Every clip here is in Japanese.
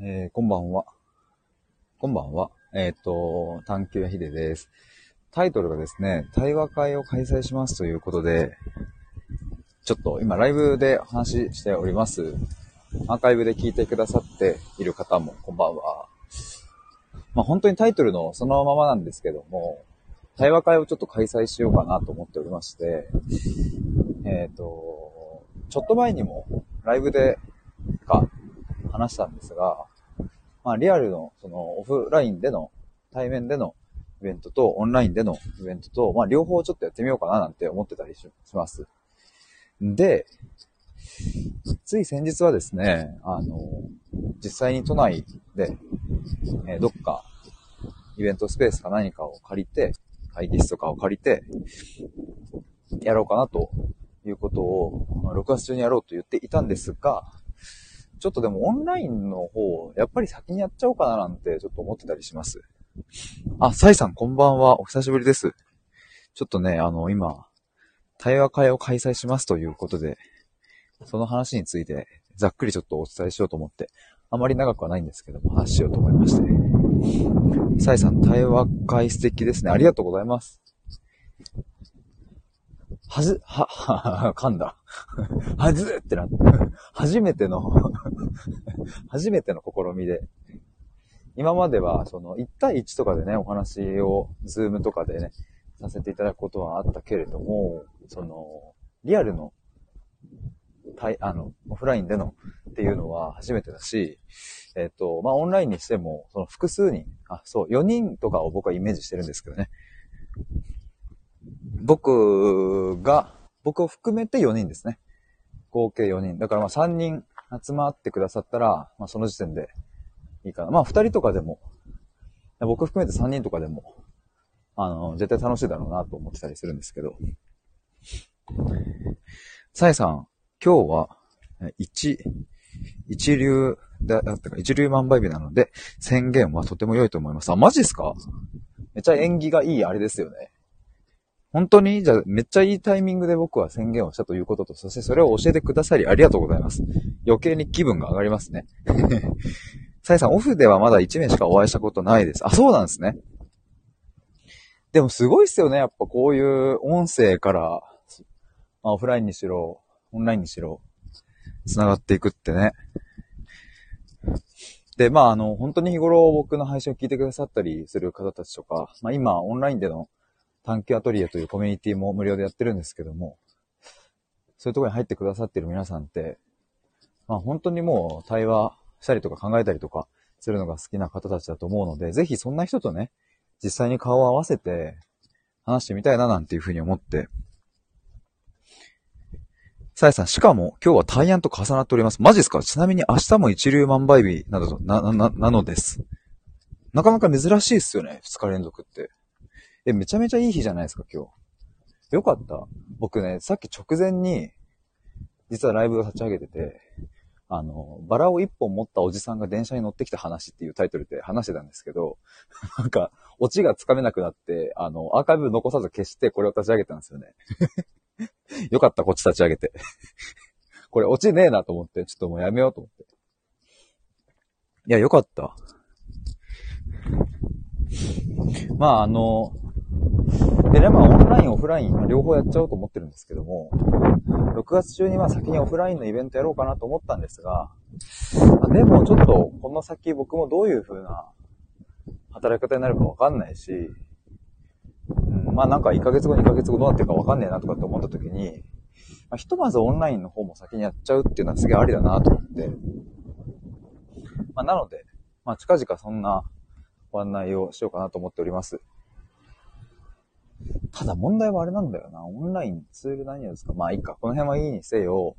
えー、こんばんは。こんばんは。えっ、と、探求やひでです。タイトルがですね、対話会を開催しますということで、ちょっと今ライブでお話ししております。アーカイブで聞いてくださっている方もこんばんは。まあ本当にタイトルのそのままなんですけども、対話会をちょっと開催しようかなと思っておりまして、えっ、と、ちょっと前にもライブでか話したんですが、まあリアルのそのオフラインでの対面でのイベントとオンラインでのイベントと、まあ両方ちょっとやってみようかななんて思ってたりします。で、つい先日はですね、あの、実際に都内で、えーどっかイベントスペースか何かを借りて、会議室とかを借りて、やろうかなということを、ま6月中にやろうと言っていたんですが、ちょっとでもオンラインの方、やっぱり先にやっちゃおうかななんてちょっと思ってたりします。あ、サイさんこんばんは。お久しぶりです。ちょっとね、あの、今、対話会を開催しますということで、その話についてざっくりちょっとお伝えしようと思って、あまり長くはないんですけども、話しようと思いまして。サイさん、対話会素敵ですね。ありがとうございます。はず、は、は、噛んだ。はずってなって、初めての 初めての試みで、今までは、その、1対1とかでね、お話を、ズームとかでね、させていただくことはあったけれども、その、リアルの、対、あの、オフラインでのっていうのは初めてだし、えっ、と、まあ、オンラインにしても、その複数人、あ、そう、4人とかを僕はイメージしてるんですけどね。僕が、僕を含めて4人ですね。合計4人。だからまあ3人集まってくださったら、まあその時点でいいかな。まあ2人とかでも、僕含めて3人とかでも、あの、絶対楽しいだろうなと思ってたりするんですけど。さえさん、今日は、え一、一流だ、だったか、一流万倍日なので、宣言はとても良いと思います。あ、マジっすか？めっちゃ縁起がいいあれですよね。本当にじゃあ、めっちゃいいタイミングで僕は宣言をしたということと、そしてそれを教えてくださりありがとうございます。余計に気分が上がりますね。さえさん、オフではまだ1名しかお会いしたことないです。あ、そうなんですね。でもすごいっすよね。やっぱこういう音声から、まあ、オフラインにしろ、オンラインにしろ、繋がっていくってね。で、まあ、あの、本当に日頃僕の配信を聞いてくださったりする方たちとか、まあ今、オンラインでの探求アトリエというコミュニティも無料でやってるんですけども、そういうところに入ってくださってる皆さんって、まあ本当にもう対話したりとか考えたりとかするのが好きな方たちだと思うので、ぜひそんな人とね、実際に顔を合わせて話してみたいななんていうふうに思って、さやさん、しかも今日は大安と重なっております。マジですか？ちなみに明日も一流万倍日などと、な、な、ななのです。なかなか珍しいっすよね、二日連続って。え、めちゃめちゃいい日じゃないですか、今日。よかった。僕ね、さっき直前に、実はライブを立ち上げてて、あの、バラを一本持ったおじさんが電車に乗ってきた話っていうタイトルで話してたんですけど、なんか、オチがつかめなくなって、あの、アーカイブ残さず消してこれを立ち上げたんですよね。よかった、こっち立ち上げて。これオチねえなと思って、ちょっともうやめようと思って。いや、よかった。まあ、あの、でね、まあ、オンライン、オフライン、ま両方やっちゃおうと思ってるんですけども、6月中にまあ先にオフラインのイベントやろうかなと思ったんですが、までもちょっと、この先僕もどういう風な働き方になるかわかんないし、うん、まあなんか1ヶ月後、2ヶ月後どうなってるかわかんねえなとかって思った時に、まあ、ひとまずオンラインの方も先にやっちゃうっていうのはすげえありだなと思って、まあなので、まあ近々そんなご案内をしようかなと思っております。ただ問題はあれなんだよな。オンラインツール何ですか？まあいいか。この辺はいいにせよ。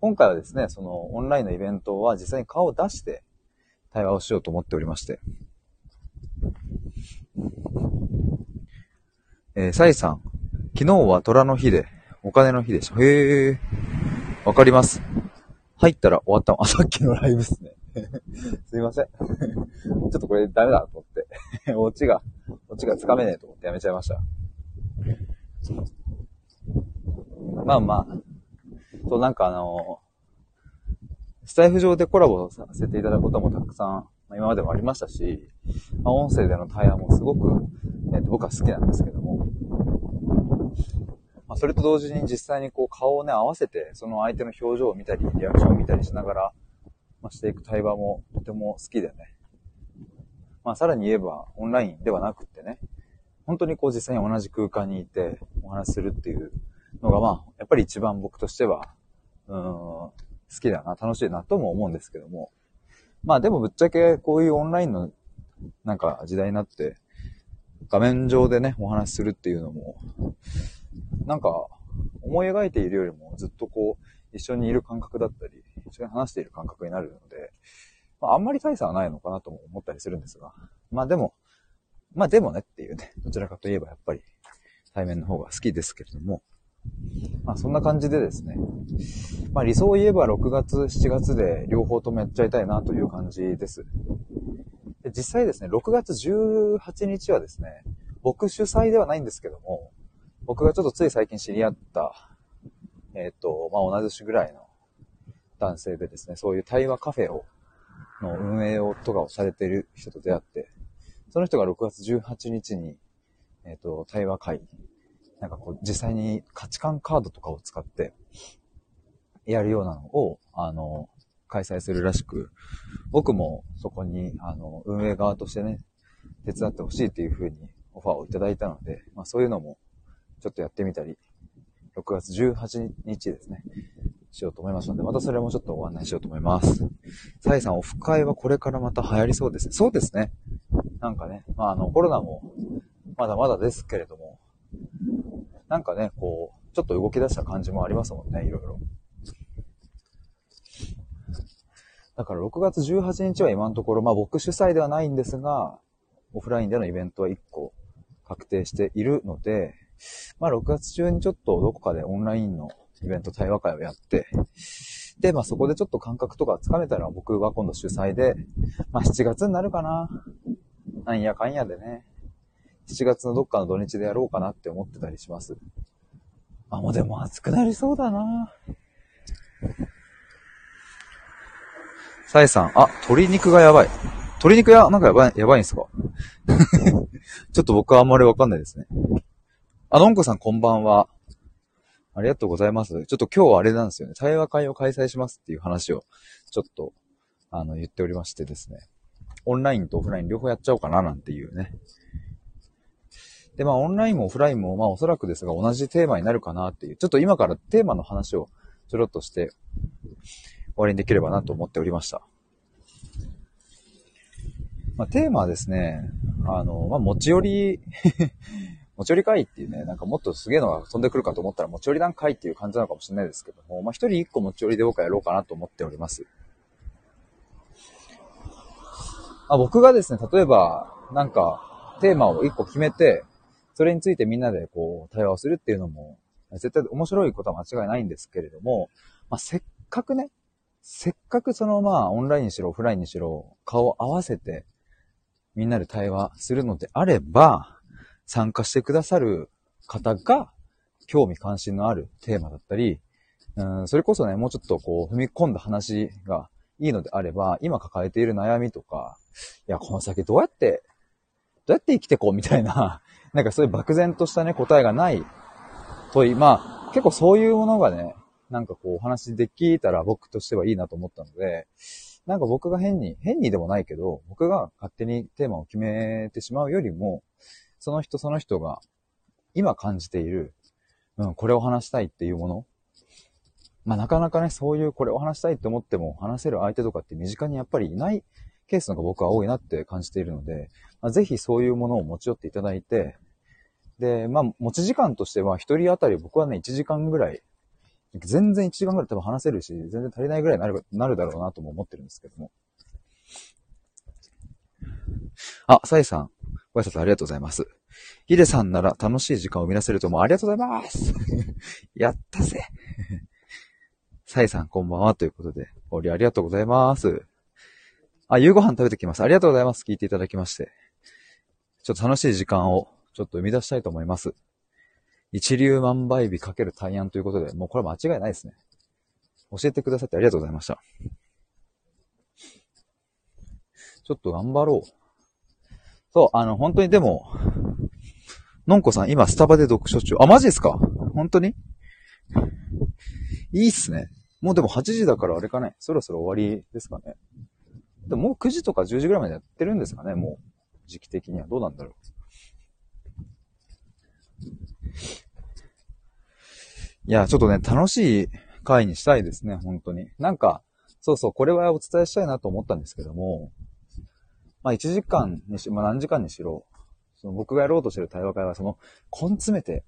今回はですね、そのオンラインのイベントは実際に顔を出して対話をしようと思っておりまして。えー、サイさん。昨日は虎の日で、お金の日でした。へえ。わかります。入ったら終わったあ、さっきのライブっすね。すいません。ちょっとこれダメだと思って。オチが、オチがつかめねえと思ってやめちゃいました。まあまあ、そうなんかあのスタイフ上でコラボさせていただくこともたくさん、ま、今までもありましたし、まあ、音声での対話もすごく、えっ、と、僕は好きなんですけども、まあ、それと同時に実際にこう顔をね、合わせて、その相手の表情を見たり、リアクションを見たりしながら、まあ、していく対話もとても好きでね。まあ、さらに言えば、オンラインではなくってね、本当にこう実際に同じ空間にいてお話しするっていうのが、まあ、やっぱり一番僕としては、うん、好きだな、楽しいなとも思うんですけども。まあでもぶっちゃけこういうオンラインのなんか時代になって、画面上でね、お話しするっていうのも、なんか思い描いているよりもずっとこう、一緒にいる感覚だったり、一緒に話している感覚になるので、まあ、あんまり大差はないのかなとも思ったりするんですが、まあでも、まあでもねっていうね、どちらかといえばやっぱり対面の方が好きですけれども、まあそんな感じでですね、まあ理想を言えば6月、7月で両方ともやっちゃいたいなという感じです。で実際ですね、6月18日はですね、僕主催ではないんですけども、僕がちょっとつい最近知り合った、えっ、ー、と、まあ同じ種ぐらいの男性でですね、そういう対話カフェを、の運営をとかをされている人と出会って、その人が6月18日に、えっ、ー、と、対話会、なんかこう、実際に価値観カードとかを使って、やるようなのを、あの、開催するらしく、僕もそこに、あの、運営側としてね、手伝ってほしいっていう風にオファーをいただいたので、まあそういうのもちょっとやってみたり、6月18日ですね、しようと思いますので、またそれもちょっとご案内しようと思います。サイさん、オフ会はこれからまた流行りそうですね。そうですね。なんかね、まあ、あの、コロナもまだまだですけれども、なんかね、こう、ちょっと動き出した感じもありますもんね、いろいろ。だから6月18日は今のところ、まあ僕主催ではないんですが、オフラインでのイベントは1個確定しているので、まあ6月中にちょっとどこかでオンラインのイベント対話会をやって、で、まあそこでちょっと感覚とかつかめたら僕は今度主催で、まあ7月になるかな。なんやかんやでね、7月のどっかの土日でやろうかなって思ってたりします。あ、もうでも暑くなりそうだなサイさん、あ、鶏肉がやばい。鶏肉や、なんかやばい、やばいんすか？ちょっと僕はあんまりわかんないですね。あ、のんこさんこんばんは。ありがとうございます。ちょっと今日はあれなんですよね。対話会を開催しますっていう話を、ちょっと、あの、言っておりましてですね。オンラインとオフライン両方やっちゃおうかななんていうね。で、まあ、オンラインもオフラインも、まあ、おそらくですが、同じテーマになるかなっていう、ちょっと今からテーマの話をちょろっとして終わりにできればなと思っておりました。まあ、テーマはですね、あの、まあ、持ち寄り持ち寄り会っていうね、なんかもっとすげえのが飛んでくるかと思ったら持ち寄りなんかいっていう感じなのかもしれないですけども、まあ、一人一個持ち寄りで僕はやろうかなと思っております。あ僕がですね、例えば、なんか、テーマを一個決めて、それについてみんなでこう、対話をするっていうのも、絶対面白いことは間違いないんですけれども、まあ、せっかくね、せっかくそのまあ、オンラインにしろ、オフラインにしろ、顔を合わせて、みんなで対話するのであれば、参加してくださる方が、興味関心のあるテーマだったり、うん、それこそね、もうちょっとこう、踏み込んだ話がいいのであれば、今抱えている悩みとか、いや、この先どうやって、どうやって生きてこうみたいな、なんかそういう漠然としたね、答えがない問い。まあ、結構そういうものがね、なんかこうお話できたら僕としてはいいなと思ったので、なんか僕が変に、変にでもないけど、僕が勝手にテーマを決めてしまうよりも、その人その人が今感じている、うん、これを話したいっていうもの。まあなかなかね、そういうこれを話したいって思っても話せる相手とかって身近にやっぱりいないケースのが僕は多いなって感じているので、まあ、ぜひそういうものを持ち寄っていただいて、で、まあ、持ち時間としては、一人当たり僕はね、1時間ぐらい、全然1時間ぐらい多分話せるし、全然足りないぐらいになる、なるだろうなとも思ってるんですけども。あ、サイさん、ご挨拶ありがとうございます。ヒデさんなら楽しい時間を生み出せると思う。ありがとうございます やったぜ サイさん、こんばんは。ということで、おりありがとうございます。あ、夕ご飯食べてきます。ありがとうございます。聞いていただきまして。ちょっと楽しい時間をちょっと生み出したいと思います。一流万倍日かける大安ということで、もうこれ間違いないですね。教えてくださってありがとうございました。ちょっと頑張ろう。そう、あの、本当にでも、のんこさん、今、スタバで読書中。あ、マジですか？本当に？いいっすね。もうでも8時だからあれかね。そろそろ終わりですかね。でももう9時とか10時ぐらいまでやってるんですかね、もう。時期的には。どうなんだろう。いや、ちょっとね、楽しい回にしたいですね、本当に。なんか、そうそう、これはお伝えしたいなと思ったんですけども、まあ1時間にし、まあ何時間にしろ、その僕がやろうとしてる対話会は、その、根詰めて、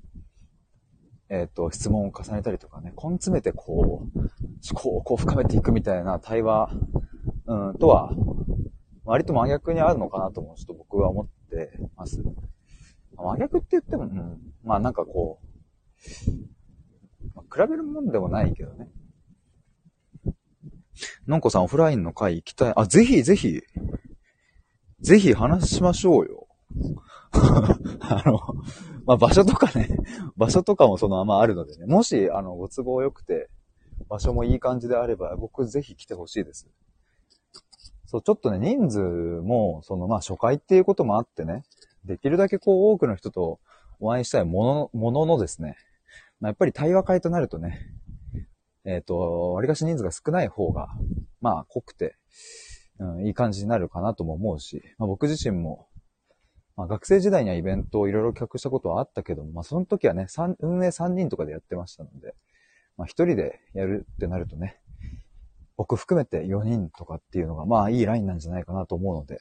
えっ、ー、と、質問を重ねたりとかね、根詰めてこう、思考をこう深めていくみたいな対話、うん、とは、割と真逆にあるのかなとも、ちょっと僕は思ってます。真逆って言っても、うん、まあなんかこう、まあ、比べるもんでもないけどね。のんこさんオフラインの会行きたい。あ、ぜひぜひ、ぜひ話しましょうよ。あの、まあ、場所とかね、場所とかもそのままあるのでね、もし、あの、ご都合良くて、場所もいい感じであれば、僕ぜひ来てほしいです。そう、ちょっとね、人数も、その、まあ、初回っていうこともあってね、できるだけこう、多くの人とお会いしたいもの、もののですね、まあ、やっぱり対話会となるとね、えっ、ー、と、割かし人数が少ない方が、まあ、濃くて、うん、いい感じになるかなとも思うし、まあ、僕自身も、まあ、学生時代にはイベントをいろいろ企画したことはあったけども、まあ、その時はね、運営3人とかでやってましたので、まあ、1人でやるってなるとね、僕含めて4人とかっていうのが、まあ、いいラインなんじゃないかなと思うので、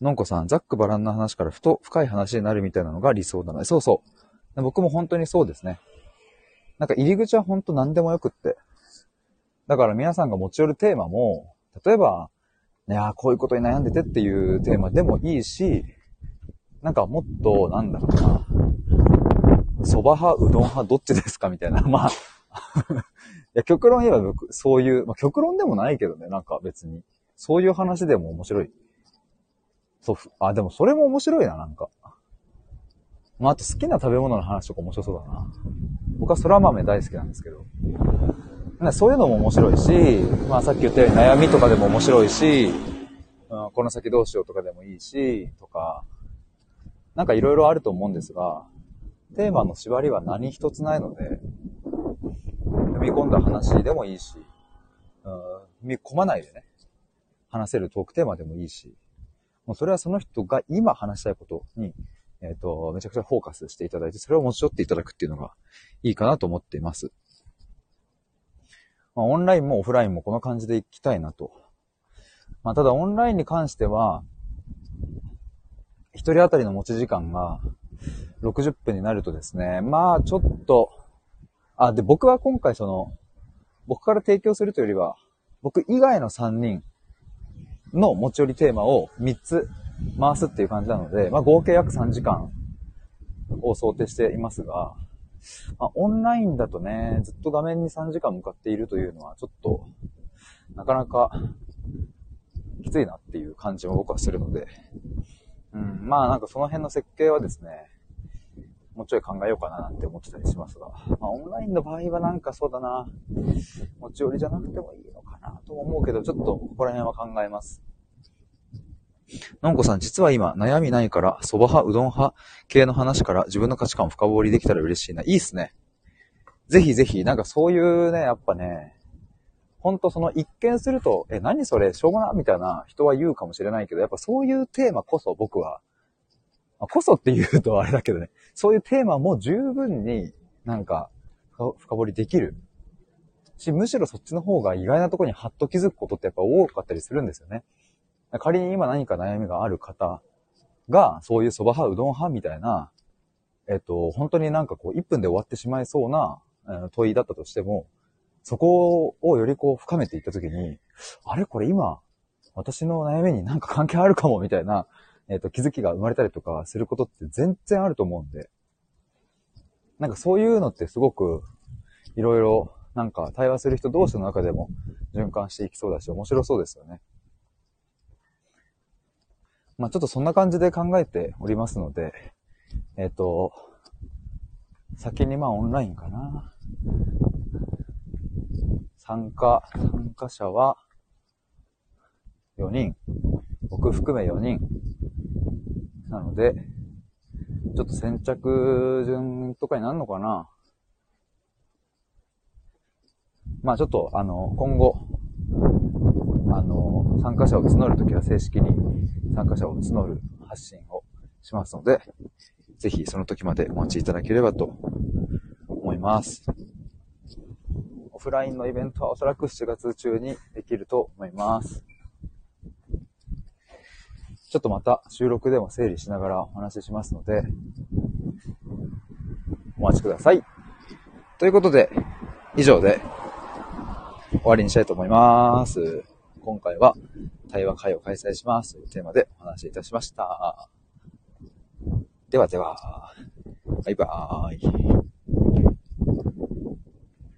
のんこさん、ざっくばらんな話からふと深い話になるみたいなのが理想だな。そうそう。僕も本当にそうですね。なんか入り口は本当何でもよくって。だから皆さんが持ち寄るテーマも、例えば、いやこういうことに悩んでてっていうテーマでもいいし、なんかもっと、なんだろうな、蕎麦派、うどん派、どっちですかみたいな。まあいや、極論言えば、そういう、まあ極論でもないけどね、なんか別に。そういう話でも面白い。そう、あ、でもそれも面白いな、なんか。まあ、あと好きな食べ物の話とか面白そうだな。僕は空豆大好きなんですけど。そういうのも面白いし、まあさっき言ったように悩みとかでも面白いし、うん、この先どうしようとかでもいいし、とか、なんかいろいろあると思うんですが、テーマの縛りは何一つないので、踏み込んだ話でもいいし、うん、踏み込まないでね、話せるトークテーマでもいいし、もうそれはその人が今話したいことに、えっ、ー、と、めちゃくちゃフォーカスしていただいて、それを持ち寄っていただくっていうのがいいかなと思っています。まあ、オンラインもオフラインもこの感じでいきたいなと。まあ、ただオンラインに関しては、一人当たりの持ち時間が60分になるとですね、まあちょっと、あ、で、僕は今回その、僕から提供するというよりは、僕以外の3人の持ち寄りテーマを3つ回すっていう感じなので、まあ、合計約3時間を想定していますが、まあ、オンラインだとね、ずっと画面に3時間向かっているというのはちょっと、なかなかきついなっていう感じも僕はするので、うん、まあなんかその辺の設計はですね、もうちょい考えようかななんて思ってたりしますが、まあオンラインの場合はなんかそうだな、持ち寄りじゃなくてもいいのかなと思うけど、ちょっとここら辺は考えます。のんこさん、実は今、悩みないから、蕎麦派、うどん派系の話から自分の価値観を深掘りできたら嬉しいな。いいっすね。ぜひぜひ、なんかそういうね、やっぱね、ほんとその一見すると、え、何それ、しょうもな、みたいな人は言うかもしれないけど、やっぱそういうテーマこそ僕は、まあ、こそって言うとあれだけどね、そういうテーマも十分になんか深掘りできる。し、むしろそっちの方が意外なとこにハッと気づくことってやっぱ多かったりするんですよね。仮に今何か悩みがある方が、そういう蕎麦派、うどん派みたいな、えっと、本当になんかこう、1分で終わってしまいそうな、問いだったとしても、そこをよりこう深めていったときに、あれこれ今、私の悩みになんか関係あるかもみたいな、えっ、と、気づきが生まれたりとかすることって全然あると思うんで、なんかそういうのってすごく、いろいろ、なんか対話する人同士の中でも循環していきそうだし、面白そうですよね。まあちょっとそんな感じで考えておりますので、えっ、ー、と、先にまあオンラインかな。参加、参加者は、4人。僕含め4人。なので、ちょっと先着順とかになるのかなまあちょっと、あの、今後、あの、参加者を募るときは正式に参加者を募る発信をしますので、ぜひその時までお待ちいただければと思います。オフラインのイベントはおそらく7月中にできると思います。ちょっとまた収録でも整理しながらお話ししますので、お待ちください。ということで、以上で終わりにしたいと思います。今回は対話会を開催しますというテーマでお話しいたしました。ではでは、バイバーイ。